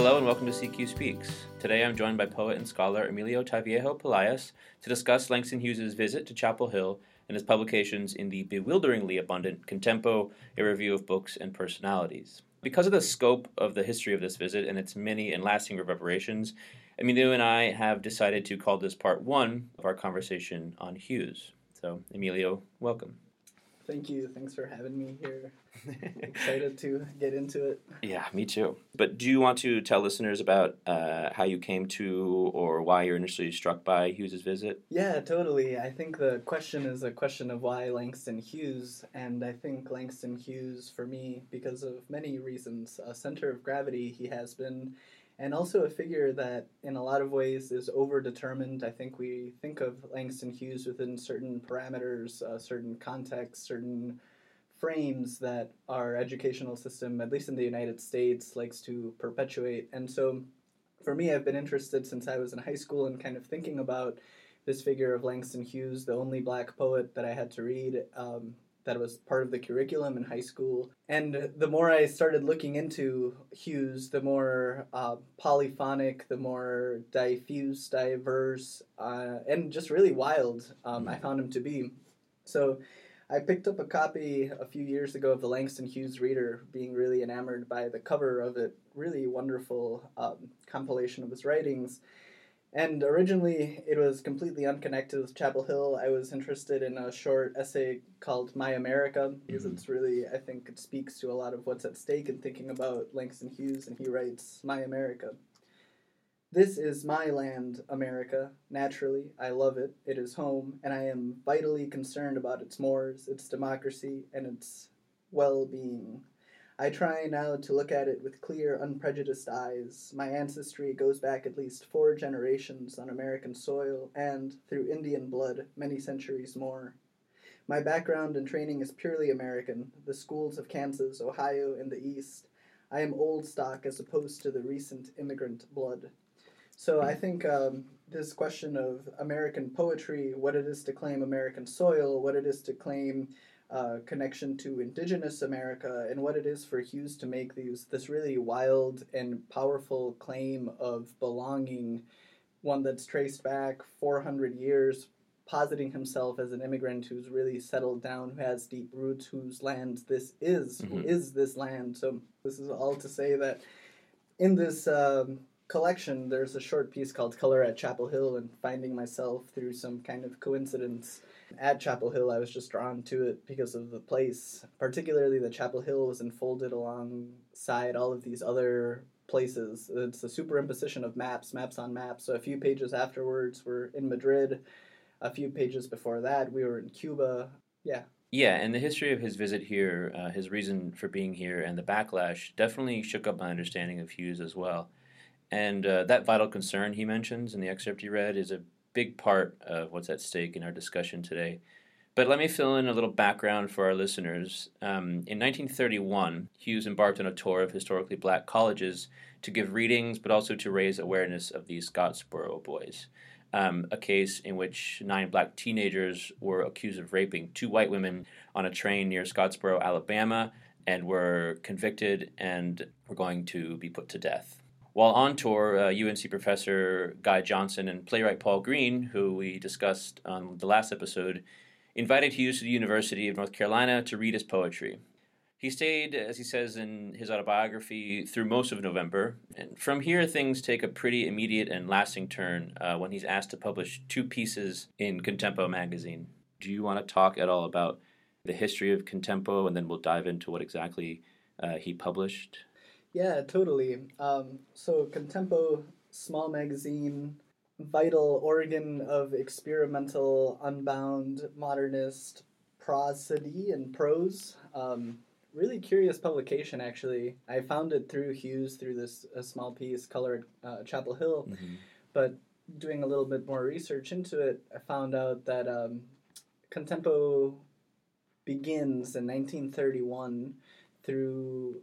Hello and welcome to CQ Speaks. Today I'm joined by poet and scholar Emilio Taviejo Pelaez to discuss Langston Hughes' visit to Chapel Hill and his publications in the bewilderingly abundant Contempo, a review of books and personalities. Because of the scope of the history of this visit and its many and lasting reverberations, Emilio and I have decided to call this part one of our conversation on Hughes. So, Emilio, welcome. Thank you. Thanks for having me here. Excited to get into it. Yeah, me too. But do you want to tell listeners about uh, how you came to or why you're initially struck by Hughes's visit? Yeah, totally. I think the question is a question of why Langston Hughes, and I think Langston Hughes, for me, because of many reasons, a center of gravity he has been and also a figure that in a lot of ways is overdetermined. I think we think of Langston Hughes within certain parameters, uh, certain contexts, certain frames that our educational system, at least in the United States, likes to perpetuate. And so for me, I've been interested since I was in high school in kind of thinking about this figure of Langston Hughes, the only black poet that I had to read. Um, that was part of the curriculum in high school. And the more I started looking into Hughes, the more uh, polyphonic, the more diffuse, diverse, uh, and just really wild um, I mm. found him to be. So I picked up a copy a few years ago of the Langston Hughes Reader, being really enamored by the cover of it. Really wonderful um, compilation of his writings. And originally, it was completely unconnected with Chapel Hill. I was interested in a short essay called My America because mm-hmm. it's really, I think, it speaks to a lot of what's at stake in thinking about Langston Hughes. And he writes, My America. This is my land, America. Naturally, I love it. It is home, and I am vitally concerned about its mores, its democracy, and its well being. I try now to look at it with clear, unprejudiced eyes. My ancestry goes back at least four generations on American soil and, through Indian blood, many centuries more. My background and training is purely American, the schools of Kansas, Ohio, and the East. I am old stock as opposed to the recent immigrant blood. So I think um, this question of American poetry, what it is to claim American soil, what it is to claim uh, connection to indigenous America and what it is for Hughes to make these this really wild and powerful claim of belonging, one that's traced back 400 years, positing himself as an immigrant who's really settled down, who has deep roots, whose land this is, mm-hmm. who is this land. So this is all to say that in this um, collection, there's a short piece called Color at Chapel Hill, and finding myself through some kind of coincidence at Chapel Hill, I was just drawn to it because of the place. Particularly, the Chapel Hill was enfolded alongside all of these other places. It's a superimposition of maps, maps on maps. So a few pages afterwards, we're in Madrid. A few pages before that, we were in Cuba. Yeah. Yeah, and the history of his visit here, uh, his reason for being here, and the backlash definitely shook up my understanding of Hughes as well. And uh, that vital concern he mentions in the excerpt you read is a big part of what's at stake in our discussion today. But let me fill in a little background for our listeners. Um, in 1931, Hughes embarked on a tour of historically black colleges to give readings, but also to raise awareness of the Scottsboro boys, um, a case in which nine black teenagers were accused of raping two white women on a train near Scottsboro, Alabama, and were convicted and were going to be put to death. While on tour, uh, UNC professor Guy Johnson and playwright Paul Green, who we discussed on the last episode, invited Hughes to the University of North Carolina to read his poetry. He stayed, as he says in his autobiography, through most of November. And from here, things take a pretty immediate and lasting turn uh, when he's asked to publish two pieces in Contempo magazine. Do you want to talk at all about the history of Contempo, and then we'll dive into what exactly uh, he published? Yeah, totally. Um, so Contempo, small magazine, vital organ of experimental, unbound, modernist prosody and prose. Um, really curious publication, actually. I found it through Hughes through this a small piece, Colored uh, Chapel Hill. Mm-hmm. But doing a little bit more research into it, I found out that um, Contempo begins in 1931 through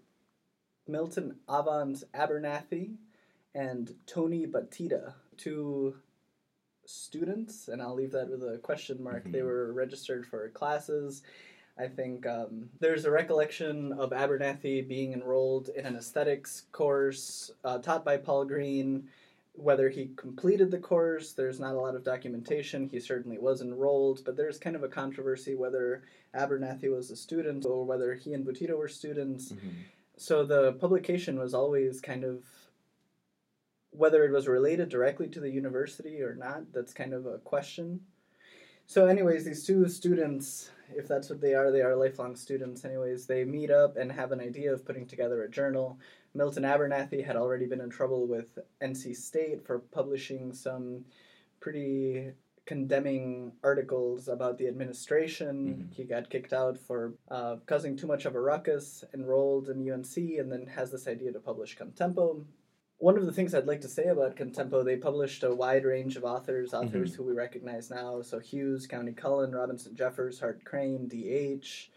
Milton Avant Abernethy and Tony Buttitta, two students, and I'll leave that with a question mark. Mm-hmm. They were registered for classes. I think um, there's a recollection of Abernethy being enrolled in an aesthetics course uh, taught by Paul Green. Whether he completed the course, there's not a lot of documentation. He certainly was enrolled, but there's kind of a controversy whether Abernethy was a student or whether he and Buttitta were students. Mm-hmm. So the publication was always kind of whether it was related directly to the university or not. That's kind of a question. So, anyways, these two students, if that's what they are, they are lifelong students. Anyways, they meet up and have an idea of putting together a journal. Milton Abernethy had already been in trouble with NC State for publishing some pretty condemning articles about the administration. Mhm. He got kicked out for uh, causing too much of a ruckus, enrolled in UNC, and then has this idea to publish Contempo. One of the things I'd like to say about Contempo, they published a wide range of authors, authors who we recognize now. So Hughes, Countee Cullen, Robinson Jeffers, Hart Crane, D.H.,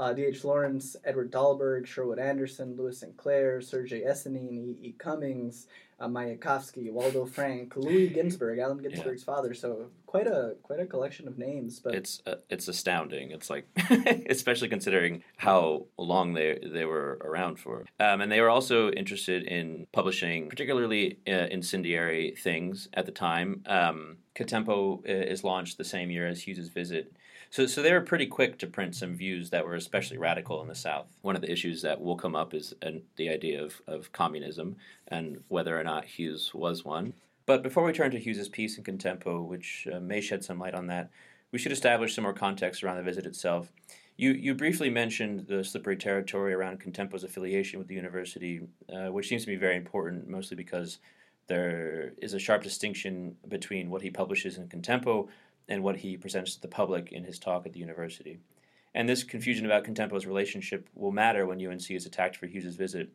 uh, D.H. Lawrence, Edward Dahlberg, Sherwood Anderson, Louis Sinclair, Sergei Esenine, E. E. Cummings, uh, Mayakovsky, Waldo Frank, Louis Ginsberg, Allen Ginsberg's father. So quite a quite a collection of names. But It's uh, it's astounding. It's like, especially considering how long they they were around for. Um, and they were also interested in publishing, particularly uh, incendiary things at the time. Um, Contempo uh, is launched the same year as Hughes's visit. So, so they were pretty quick to print some views that were especially radical in the South. One of the issues that will come up is uh, the idea of, of communism and whether or not Hughes was one. But before we turn to Hughes's piece in Contempo, which uh, may shed some light on that, we should establish some more context around the visit itself. You, you briefly mentioned the slippery territory around Contempo's affiliation with the university, uh, which seems to be very important, mostly because there is a sharp distinction between what he publishes in Contempo and what he presents to the public in his talk at the university. And this confusion about Contempo's relationship will matter when UNC is attacked for Hughes's visit.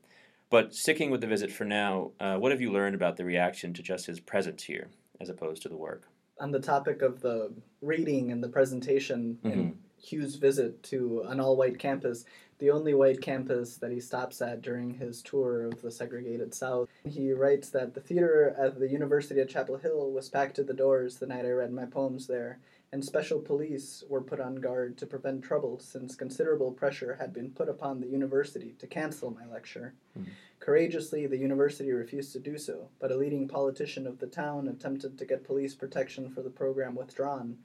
But sticking with the visit for now, uh, what have you learned about the reaction to just his presence here, as opposed to the work? on the topic of the reading and the presentation Mhm. in Hughes' visit to an all white campus, the only white campus that he stops at during his tour of the segregated South. He writes that the theater at the University of Chapel Hill was packed to the doors the night I read my poems there, and special police were put on guard to prevent trouble since considerable pressure had been put upon the university to cancel my lecture. Mhm. Courageously, the university refused to do so, but a leading politician of the town attempted to get police protection for the program withdrawn,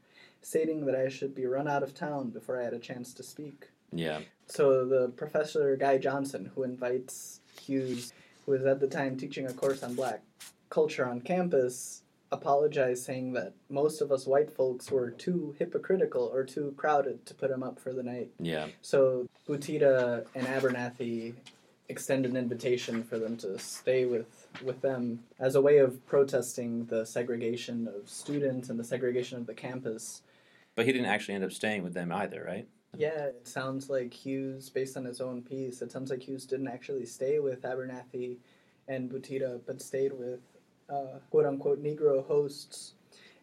stating that I should be run out of town before I had a chance to speak. Yeah. So the professor Guy Johnson, who invites Hughes, who was at the time teaching a course on black culture on campus, apologized, saying that most of us white folks were too hypocritical or too crowded to put him up for the night. Yeah. So Buttitta and Abernethy extend an invitation for them to stay with with them as a way of protesting the segregation of students and the segregation of the campus. But he didn't actually end up staying with them either, right? Yeah, it sounds like Hughes, based on his own piece, it sounds like Hughes didn't actually stay with Abernethy and Buttitta, but stayed with uh, quote unquote Negro hosts.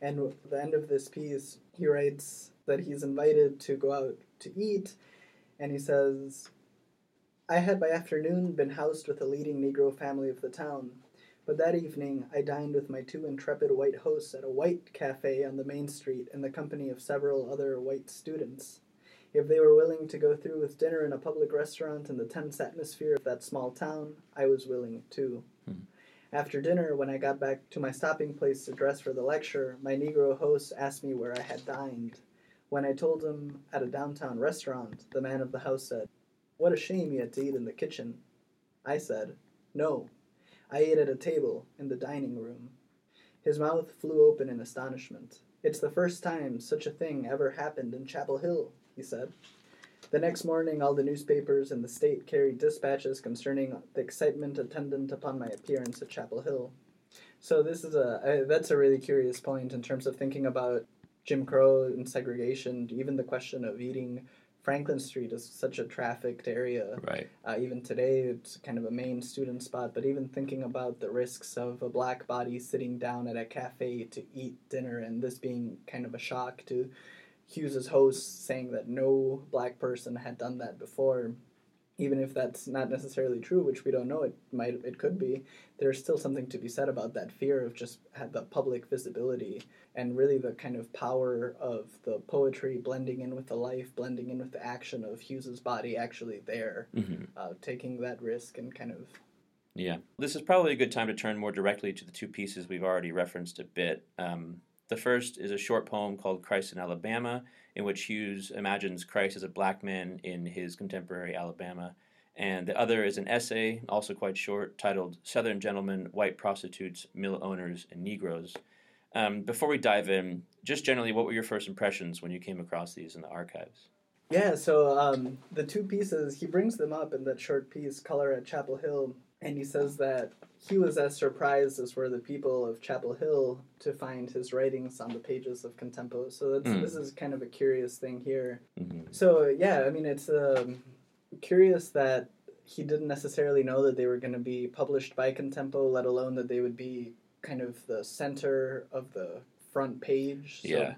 And at the end of this piece, he writes that he's invited to go out to eat, and he says, I had by afternoon been housed with a leading Negro family of the town, but that evening I dined with my two intrepid white hosts at a white cafe on the main street in the company of several other white students. If they were willing to go through with dinner in a public restaurant in the tense atmosphere of that small town, I was willing too. Hmm. After dinner, when I got back to my stopping place to dress for the lecture, my Negro host asked me where I had dined. When I told him at a downtown restaurant, the man of the house said, What a shame you had to eat in the kitchen. I said, No, I ate at a table in the dining room. His mouth flew open in astonishment. It's the first time such a thing ever happened in Chapel Hill, he said. The next morning, all the newspapers in the state carried dispatches concerning the excitement attendant upon my appearance at Chapel Hill. So this is a I, that's a really curious point in terms of thinking about Jim Crow and segregation. Even the question of eating Franklin Street is such a trafficked area. Right. Uh, even today, it's kind of a main student spot. But even thinking about the risks of a black body sitting down at a cafe to eat dinner, and this being kind of a shock to Hughes's host, saying that no black person had done that before. even if that's not necessarily true, which we don't know, it might it could be. There's still something to be said about that fear of just the public visibility and really the kind of power of the poetry blending in with the life, blending in with the action of Hughes's body actually there, hmm uh, taking that risk and kind of Yeah. This is probably a good time to turn more directly to the two pieces we've already referenced a bit. Um, the first is a short poem called Christ in Alabama, in which Hughes imagines Christ as a black man in his contemporary Alabama. And the other is an essay, also quite short, titled Southern Gentlemen, White Prostitutes, Mill Owners, and Negroes. Um, before we dive in, just generally, what were your first impressions when you came across these in the archives? Yeah, so um, the two pieces, he brings them up in that short piece, Color at Chapel Hill, and he says that he was as surprised as were the people of Chapel Hill to find his writings on the pages of Contempo. So that's, Mm. this is kind of a curious thing here. hmm So, yeah, I mean, it's um, curious that he didn't necessarily know that they were going to be published by Contempo, let alone that they would be kind of the center of the front page. So- Yeah.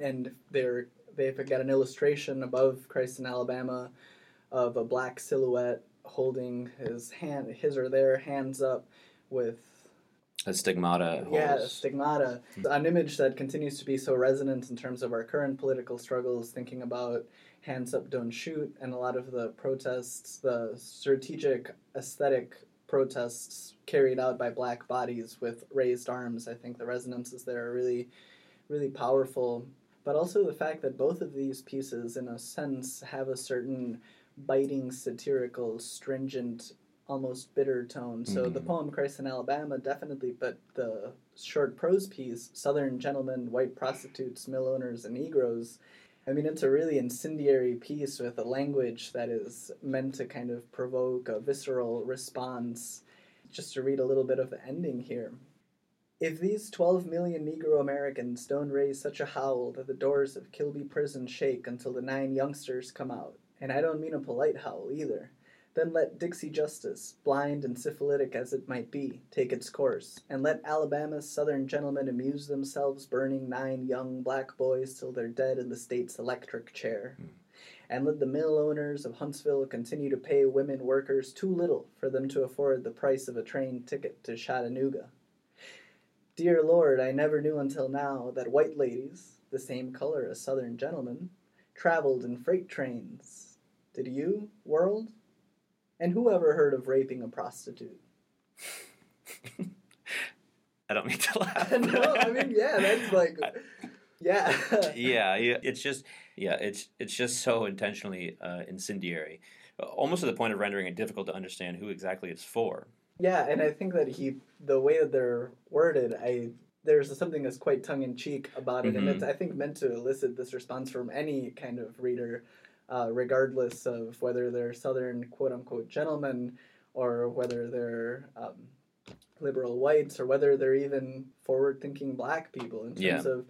And they're they've got an illustration above Christ in Alabama of a black silhouette holding his hand, his or their hands up with A stigmata. yeah, holds- stigmata. Hmm. An image that continues to be so resonant in terms of our current political struggles, thinking about hands up, don't shoot, and a lot of the protests, the strategic aesthetic protests carried out by black bodies with raised arms. I think the resonances there are really, really powerful. But also the fact that both of these pieces, in a sense, have a certain biting, satirical, stringent almost bitter tone. So the Mhm. poem Christ in Alabama definitely, but the short prose piece, Southern Gentlemen, White Prostitutes, Mill Owners, and Negroes, I mean, it's a really incendiary piece with a language that is meant to kind of provoke a visceral response. Just to read a little bit of the ending here. If these 12 million Negro Americans don't raise such a howl that the doors of Kilby Prison shake until the nine youngsters come out, and I don't mean a polite howl either, then let Dixie Justice, blind and syphilitic as it might be, take its course, and let Alabama's southern gentlemen amuse themselves burning nine young black boys till they're dead in the state's electric chair. Hmm. And let the mill owners of Huntsville continue to pay women workers too little for them to afford the price of a train ticket to Chattanooga. Dear Lord, I never knew until now that white ladies, the same color as southern gentlemen, traveled in freight trains. Did you, world? And who ever heard of raping a prostitute? I don't mean to laugh. no, I mean, yeah, that's like, yeah. yeah, yeah, it's just yeah, it's it's just so intentionally uh, incendiary, almost to the point of rendering it difficult to understand who exactly it's for. Yeah, and I think that he, the way that they're worded, I there's something that's quite tongue in cheek about it, and Mhm. it's I think meant to elicit this response from any kind of reader, uh, regardless of whether they're Southern quote unquote gentlemen or whether they're um, liberal whites or whether they're even forward thinking black people. In terms Yeah. of,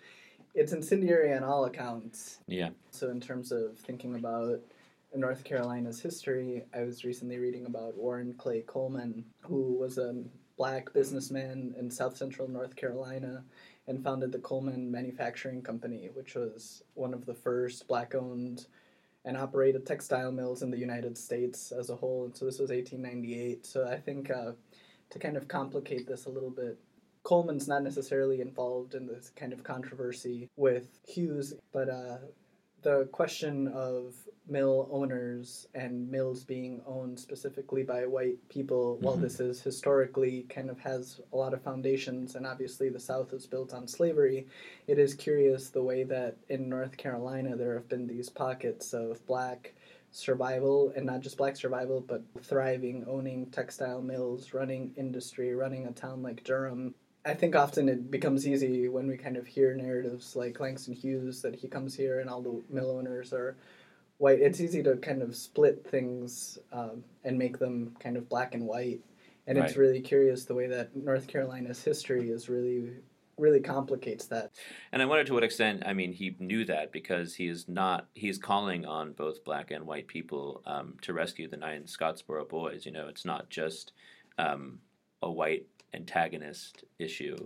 it's incendiary on all accounts. Yeah, So, in terms of thinking about North Carolina's history, I was recently reading about Warren Clay Coleman, who was a black businessman in south central North Carolina and founded the Coleman Manufacturing Company, which was one of the first black owned and operated textile mills in the United States as a whole. And so, this was 1898. So, I think uh, to kind of complicate this a little bit, Coleman's not necessarily involved in this kind of controversy with Hughes, but uh, the question of mill owners and mills being owned specifically by white people, while Mhm. this is historically kind of has a lot of foundations, and obviously the South is built on slavery, it is curious the way that in North Carolina there have been these pockets of black survival, and not just black survival, but thriving, owning textile mills, running industry, running a town like Durham. I think often it becomes easy when we kind of hear narratives like Langston Hughes that he comes here and all the mill owners are white. It's easy to kind of split things um, and make them kind of black and white. And it's really curious the way that North Carolina's history is really, really complicates that. and I wonder to what extent. I mean, he knew that because he is not. He's calling on both black and white people um, to rescue the nine Scottsboro boys. You know, it's not just um, a white antagonist issue.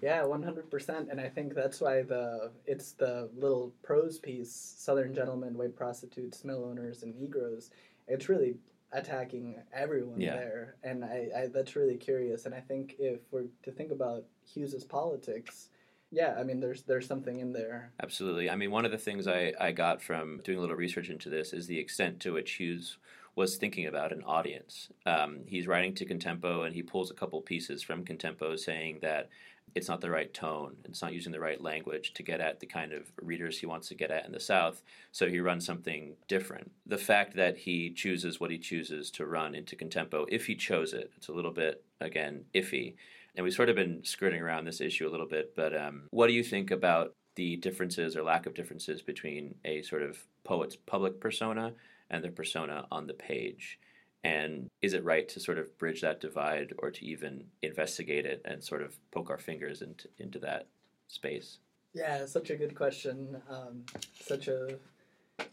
Yeah, one hundred percent, and I think that's why the it's the little prose piece, Southern gentlemen, white prostitutes, mill owners, and Negroes. It's really attacking everyone Yeah. there, and I, I that's really curious. And I think if we're to think about Hughes's politics, yeah, I mean, there's there's something in there. Absolutely. I mean, one of the things I, I got from doing a little research into this is the extent to which Hughes was thinking about an audience. Um, he's writing to Contempo and he pulls a couple pieces from Contempo saying that it's not the right tone, it's not using the right language to get at the kind of readers he wants to get at in the South, so he runs something different. The fact that he chooses what he chooses to run into Contempo, if he chose it, it's a little bit, again, iffy. And we've sort of been skirting around this issue a little bit, but um, what do you think about the differences or lack of differences between a sort of poet's public persona and their persona on the page? And is it right to sort of bridge that divide or to even investigate it and sort of poke our fingers into, into that space? Yeah, such a good question. Um, such a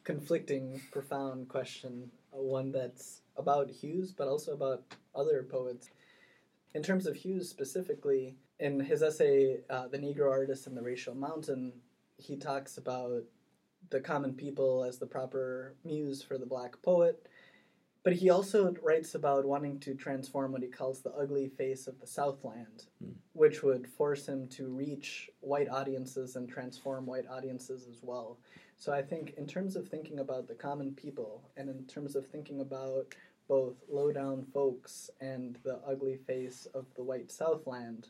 conflicting, profound question. uh, One that's about Hughes, but also about other poets. In terms of Hughes specifically, in his essay, uh, The Negro Artist and the Racial Mountain, he talks about the common people as the proper muse for the black poet. But he also writes about wanting to transform what he calls the ugly face of the Southland, Hmm. which would force him to reach white audiences and transform white audiences as well. So I think, in terms of thinking about the common people, and in terms of thinking about both low down folks and the ugly face of the white Southland,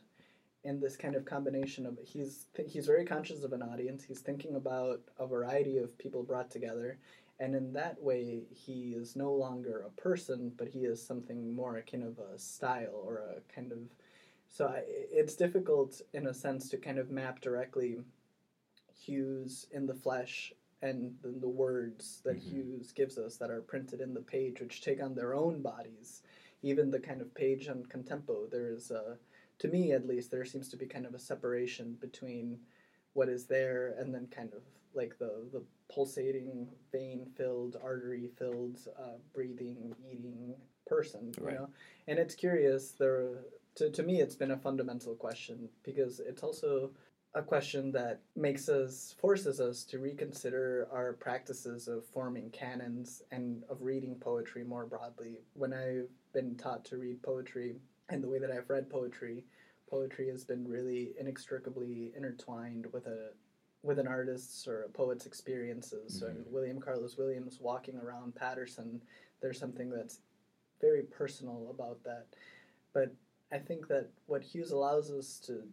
in this kind of combination of he's he's very conscious of an audience. He's thinking about a variety of people brought together, and in that way, he is no longer a person, but he is something more akin of a style or a kind of. So I, it's difficult, in a sense, to kind of map directly Hughes in the flesh and the, the words that Mhm. Hughes gives us that are printed in the page, which take on their own bodies. Even the kind of page on Contempo, there is a, to me at least, there seems to be kind of a separation between what is there and then kind of like the, the pulsating, vein filled, artery filled, uh, breathing, eating person, you Right. know? And it's curious, there, to, to me, it's been a fundamental question because it's also a question that makes us forces us to reconsider our practices of forming canons and of reading poetry more broadly. When I've been taught to read poetry and the way that I've read poetry, poetry has been really inextricably intertwined with a with an artist's or a poet's experiences. So Mhm. William Carlos Williams walking around Paterson, there's something that's very personal about that. But I think that what Hughes allows us to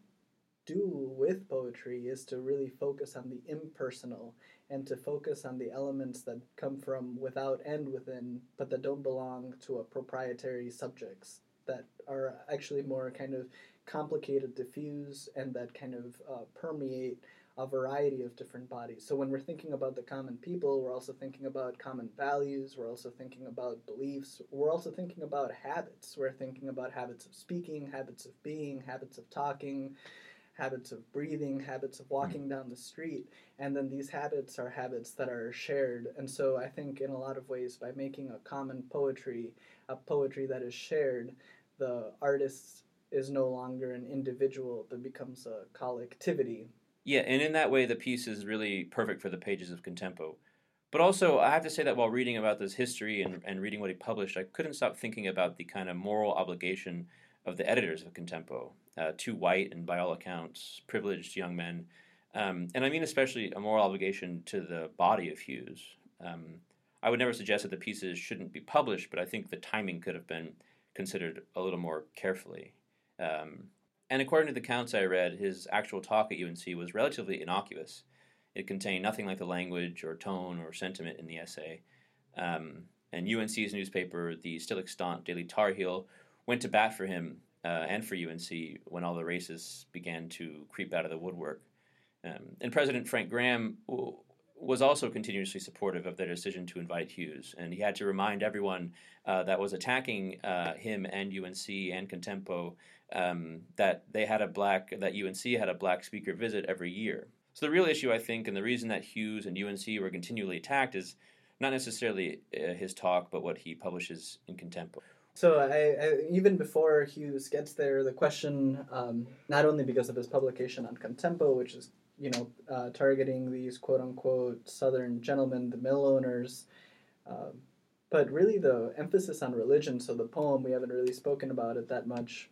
do with poetry is to really focus on the impersonal and to focus on the elements that come from without and within, but that don't belong to a proprietary subjects that are actually more kind of complicated, diffuse, and that kind of uh, permeate a variety of different bodies. So when we're thinking about the common people, we're also thinking about common values, we're also thinking about beliefs, we're also thinking about habits. We're thinking about habits of speaking, habits of being, habits of talking, habits of breathing, habits of mm-hmm. walking down the street. And then these habits are habits that are shared. And so I think in a lot of ways by making a common poetry, a poetry that is shared, the artist is no longer an individual but becomes a collectivity Yeah, and in that way, the piece is really perfect for the pages of Contempo. But also, I have to say that while reading about this history and, and reading what he published, I couldn't stop thinking about the kind of moral obligation of the editors of Contempo, uh, two white and by all accounts privileged young men, um, and I mean especially a moral obligation to the body of Hughes. Um, I would never suggest that the pieces shouldn't be published, but I think the timing could have been considered a little more carefully. Um, and according to the accounts I read, his actual talk at UNC was relatively innocuous. It contained nothing like the language or tone or sentiment in the essay. Um, and UNC's newspaper, the still extant Daily Tar Heel, went to bat for him uh, and for UNC when all the racists began to creep out of the woodwork. Um, and President Frank Graham w- was also continuously supportive of their decision to invite Hughes, and he had to remind everyone uh, that was attacking uh, him and UNC and Contempo um, that they had a black that UNC had a black speaker visit every year. So the real issue, I think, and the reason that Hughes and UNC were continually attacked is not necessarily uh, his talk, but what he publishes in Contempo. So I, I, even before Hughes gets there, the question, um, not only because of his publication on Contempo, which is you know uh, targeting these quote unquote Southern gentlemen, the mill owners, uh, but really the emphasis on religion. So the poem we haven't really spoken about it that much.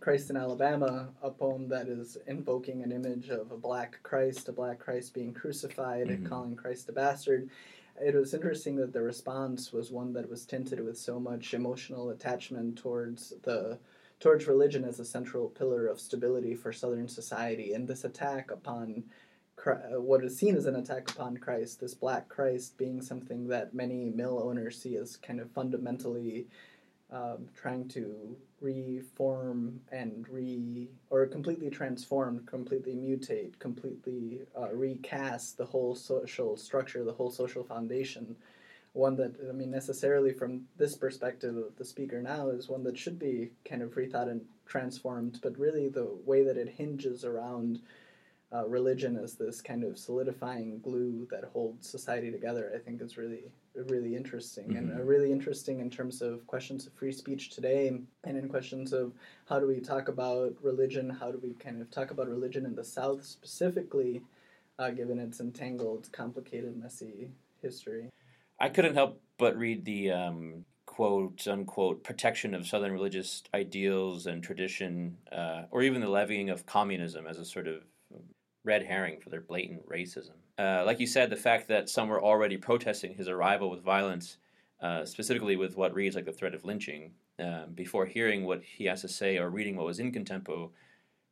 Christ in Alabama, a poem that is invoking an image of a black Christ, a black Christ being crucified, Mhm. calling Christ a bastard. It was interesting that the response was one that was tinted with so much emotional attachment towards the towards religion as a central pillar of stability for Southern society, and this attack upon uh, what is seen as an attack upon Christ, this black Christ being something that many mill owners see as kind of fundamentally um, trying to reform and re or completely transform, completely mutate, completely uh, recast the whole social structure, the whole social foundation. One that I mean, necessarily from this perspective of the speaker now is one that should be kind of rethought and transformed, but really the way that it hinges around uh, religion as this kind of solidifying glue that holds society together, I think is really really interesting and uh, really interesting in terms of questions of free speech today and in questions of how do we talk about religion, how do we kind of talk about religion in the South specifically, uh, given its entangled, complicated, messy history. I couldn't help but read the um, quote unquote protection of Southern religious ideals and tradition, uh, or even the levying of communism as a sort of red herring for their blatant racism. Uh, like you said, the fact that some were already protesting his arrival with violence, uh, specifically with what reads like the threat of lynching, um, before hearing what he has to say or reading what was in Contempo,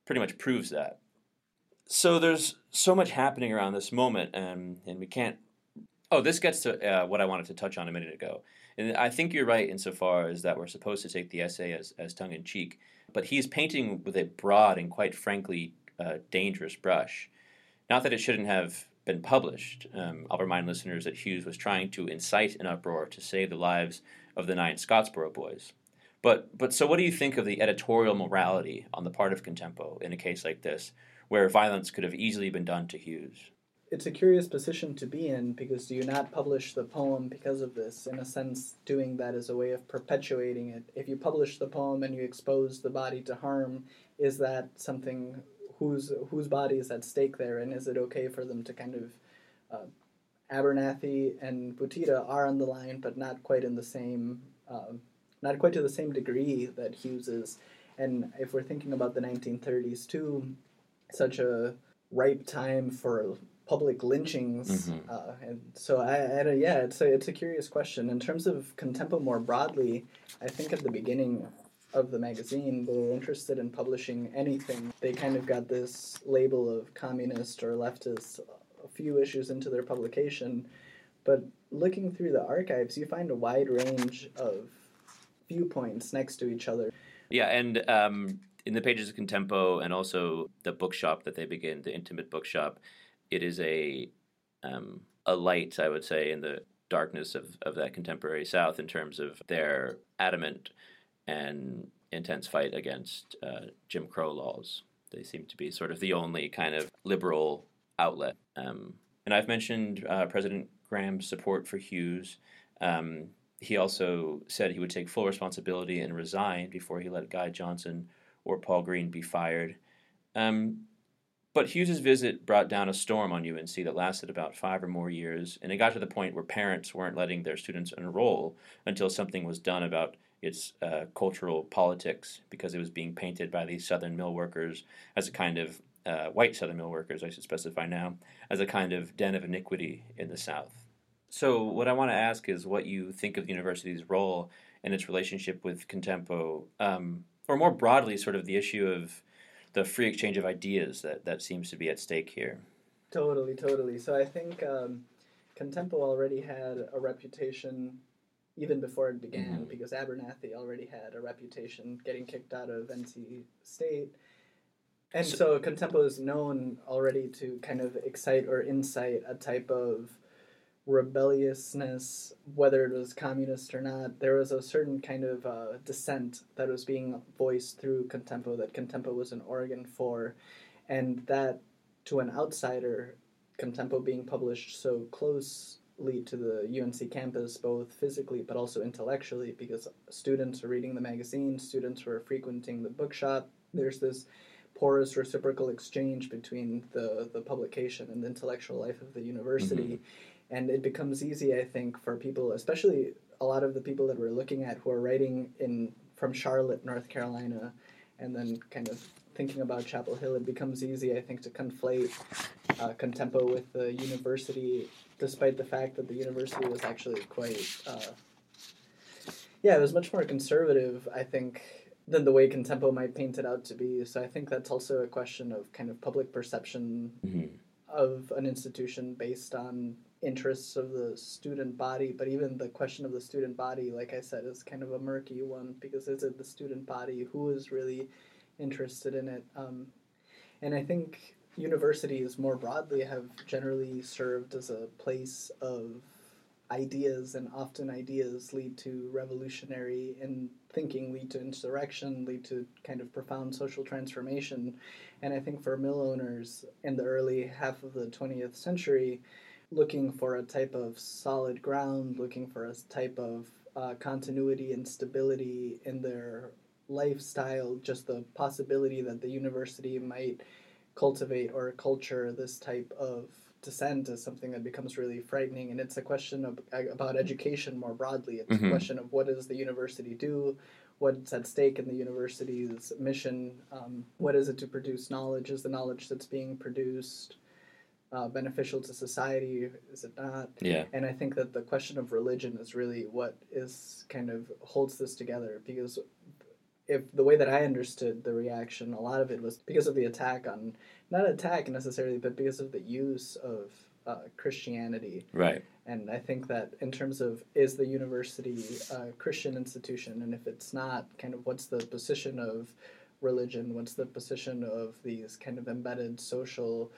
pretty much proves that. So there's so much happening around this moment, um, and we can't. Oh, this gets to uh, what I wanted to touch on a minute ago. And I think you're right insofar as that we're supposed to take the essay as, as tongue in cheek, but he's painting with a broad and quite frankly uh, dangerous brush. Not that it shouldn't have been published. Um, I'll remind listeners that Hughes was trying to incite an uproar to save the lives of the nine Scottsboro boys. But, but so, what do you think of the editorial morality on the part of Contempo in a case like this, where violence could have easily been done to Hughes? It's a curious position to be in because do you not publish the poem because of this? In a sense, doing that is a way of perpetuating it. If you publish the poem and you expose the body to harm, is that something whose whose body is at stake there, and is it okay for them to kind of uh, Abernethy and Buttitta are on the line, but not quite in the same, uh, not quite to the same degree that Hughes is. And if we're thinking about the 1930s too, such a ripe time for public lynchings, Mhm. uh, and so I, I, yeah, it's a it's a curious question in terms of contempo more broadly. I think at the beginning of the magazine, were interested in publishing anything. They kind of got this label of communist or leftist a few issues into their publication, but looking through the archives, you find a wide range of viewpoints next to each other. Yeah, and um, in the pages of Contempo and also the bookshop that they begin, the intimate bookshop, it is a um, a light, I would say, in the darkness of, of that contemporary South in terms of their adamant and intense fight against uh, Jim Crow laws. They seem to be sort of the only kind of liberal outlet. Um, and I've mentioned uh, President Graham's support for Hughes. Um, he also said he would take full responsibility and resign before he let Guy Johnson or Paul Green be fired. Um, but Hughes's visit brought down a storm on UNC that lasted about five or more years, and it got to the point where parents weren't letting their students enroll until something was done about its uh, cultural politics because it was being painted by these Southern mill workers as a kind of uh, white Southern mill workers, I should specify now, as a kind of den of iniquity in the South. So, what I want to ask is what you think of the university's role and its relationship with Contempo, um, or more broadly, sort of the issue of the free exchange of ideas that, that seems to be at stake here. Totally, totally. So I think um, Contempo already had a reputation even before it began Mhm. because Abernethy already had a reputation getting kicked out of NC State. And So- so, Contempo is known already to kind of excite or incite a type of rebelliousness, whether it was communist or not. There was a certain kind of uh, dissent that was being voiced through Contempo that Contempo was an organ for, and that to an outsider, Contempo being published so closely to the UNC campus, both physically but also intellectually, because students are reading the magazine, students were frequenting the bookshop. There's this porous reciprocal exchange between the, the publication and the intellectual life of the university. And it becomes easy, I think, for people, especially a lot of the people that we're looking at who are writing in from Charlotte, North Carolina, and then kind of thinking about Chapel Hill, it becomes easy, I think, to conflate uh, Contempo with the university, despite the fact that the university was actually quite, uh, yeah, it was much more conservative, I think, than the way Contempo might paint it out to be. So I think that's also a question of kind of public perception hmm of an institution based on interests of the student body. But even the question of the student body like i said is kind of a murky one because is it the student body who is really interested in it? Um, and i think universities more broadly have generally served as a place of ideas and often ideas lead to revolutionary in thinking lead to insurrection lead to kind of profound social transformation. And i think for mill owners in the early half of the 20th century looking for a type of solid ground looking for a type of uh, continuity and stability in their lifestyle just the possibility that the university might cultivate or culture this type of dissent is something that becomes really frightening and it's a question of about education more broadly. It's Mhm. a question of what does the university do? What's at stake in the university's mission? Um, what is it to produce knowledge? Is the knowledge that's being produced uh, beneficial to society? Is it not? Yeah. and I think that the question of religion is really what is kind of holds this together because if the way that I understood the reaction, a lot of it was because of the attack on not attack necessarily, but because of the use of uh, Christianity. Right. And I think that in terms of is the university a Christian institution, and if it's not, kind of what's the position of religion? What's the position of these kind of embedded social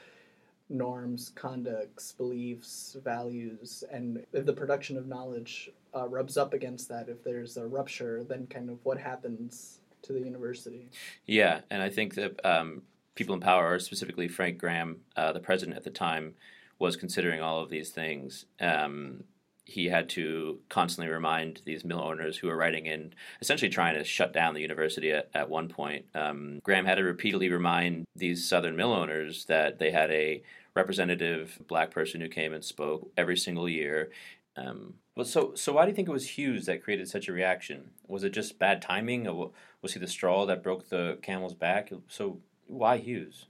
norms, conducts, beliefs, values, and if the production of knowledge uh, rubs up against that, if there's a rupture, then kind of what happens to the university? Yeah, and I think that um, people in power, specifically Frank Graham, uh, the president at the time, was considering all of these things. Um, he had to constantly remind these mill owners who were writing in, essentially trying to shut down the university at, at one point. Um, Graham had to repeatedly remind these southern mill owners that they had a representative black person who came and spoke every single year. Um, well, so so why do you think it was Hughes that created such a reaction? Was it just bad timing? Or was he the straw that broke the camel's back? So why Hughes?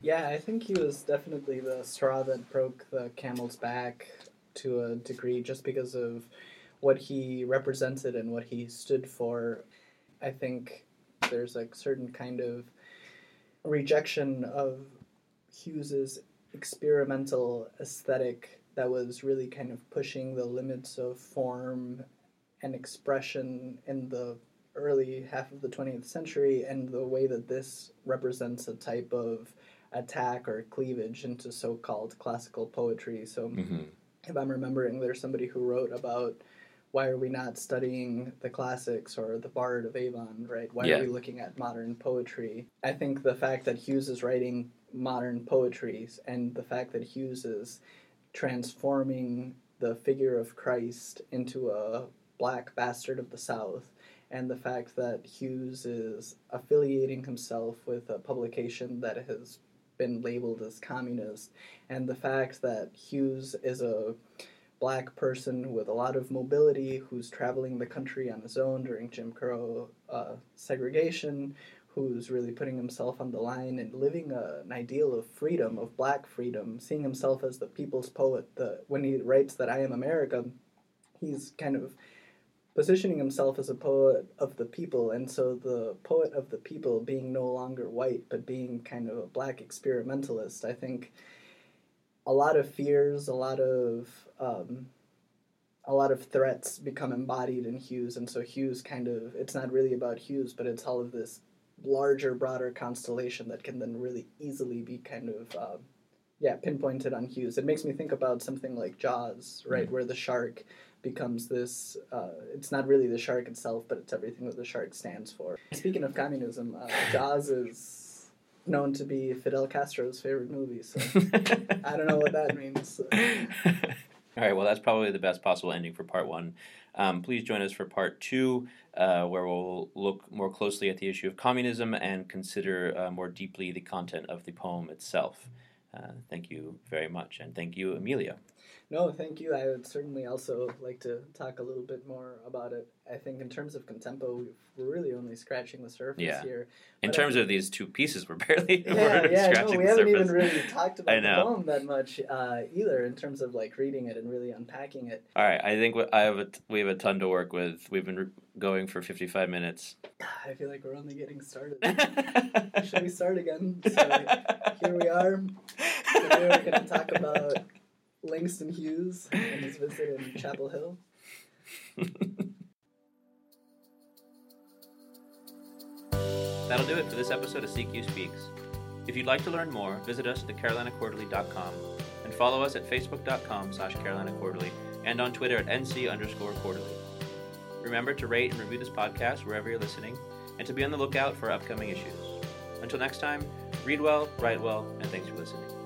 Yeah, I think he was definitely the straw that broke the camel's back to a degree just because of what he represented and what he stood for. I think there's a certain kind of rejection of Hughes's experimental aesthetic that was really kind of pushing the limits of form and expression in the early half of the 20th century and the way that this represents a type of attack or cleavage into so-called classical poetry so Mm-hmm. if i'm remembering there's somebody who wrote about why are we not studying the classics or the bard of avon right why Yeah. are we looking at modern poetry i think the fact that hughes is writing modern poetry and the fact that hughes is transforming the figure of christ into a black bastard of the south and the fact that hughes is affiliating himself with a publication that has been labeled as communist and the fact that hughes is a black person with a lot of mobility who's traveling the country on his own during Jim Crow uh, segregation, who's really putting himself on the line and living a, an ideal of freedom, of black freedom, seeing himself as the people's poet. The, when he writes that I am America, he's kind of positioning himself as a poet of the people, and so the poet of the people being no longer white, but being kind of a black experimentalist, I think a lot of fears, a lot of um, a lot of threats become embodied in Hughes, and so Hughes kind of it's not really about Hughes, but it's all of this larger, broader constellation that can then really easily be kind of uh, yeah pinpointed on Hughes. It makes me think about something like Jaws, right, where the shark becomes this. Uh, it's not really the shark itself, but it's everything that the shark stands for. Speaking of communism, uh, Jaws is known to be Fidel Castro's favorite movie, so I don't know what that means. All right, well, that's probably the best possible ending for part one. Um, please join us for part two, uh, where we'll look more closely at the issue of communism and consider uh, more deeply the content of the poem itself. Uh, thank you very much, and thank you, Emilio. No, thank you. I would certainly also like to talk a little bit more about it. I think in terms of contempo, we're really only scratching the surface Yeah. here. In But I- terms of these two pieces, we're barely Yeah, we're yeah, no, we haven't surface. even really talked I about the poem that much uh, either in terms of like reading it and really unpacking it. All right, I think we- I have a we have a ton to work with. We've been re- going for 55 minutes. I feel like we're only getting started. Should we start again? So here we are. Today we're going to talk about Langston Hughes and his visit in Chapel Hill. That'll do it for this episode of CQ Speaks. If you'd like to learn more, visit us at thecarolinaquarterly.com and follow us at facebook.com slash carolinaquarterly and on Twitter at nc underscore quarterly. Remember to rate and review this podcast wherever you're listening and to be on the lookout for upcoming issues. Until next time, read well, write well, and thanks for listening.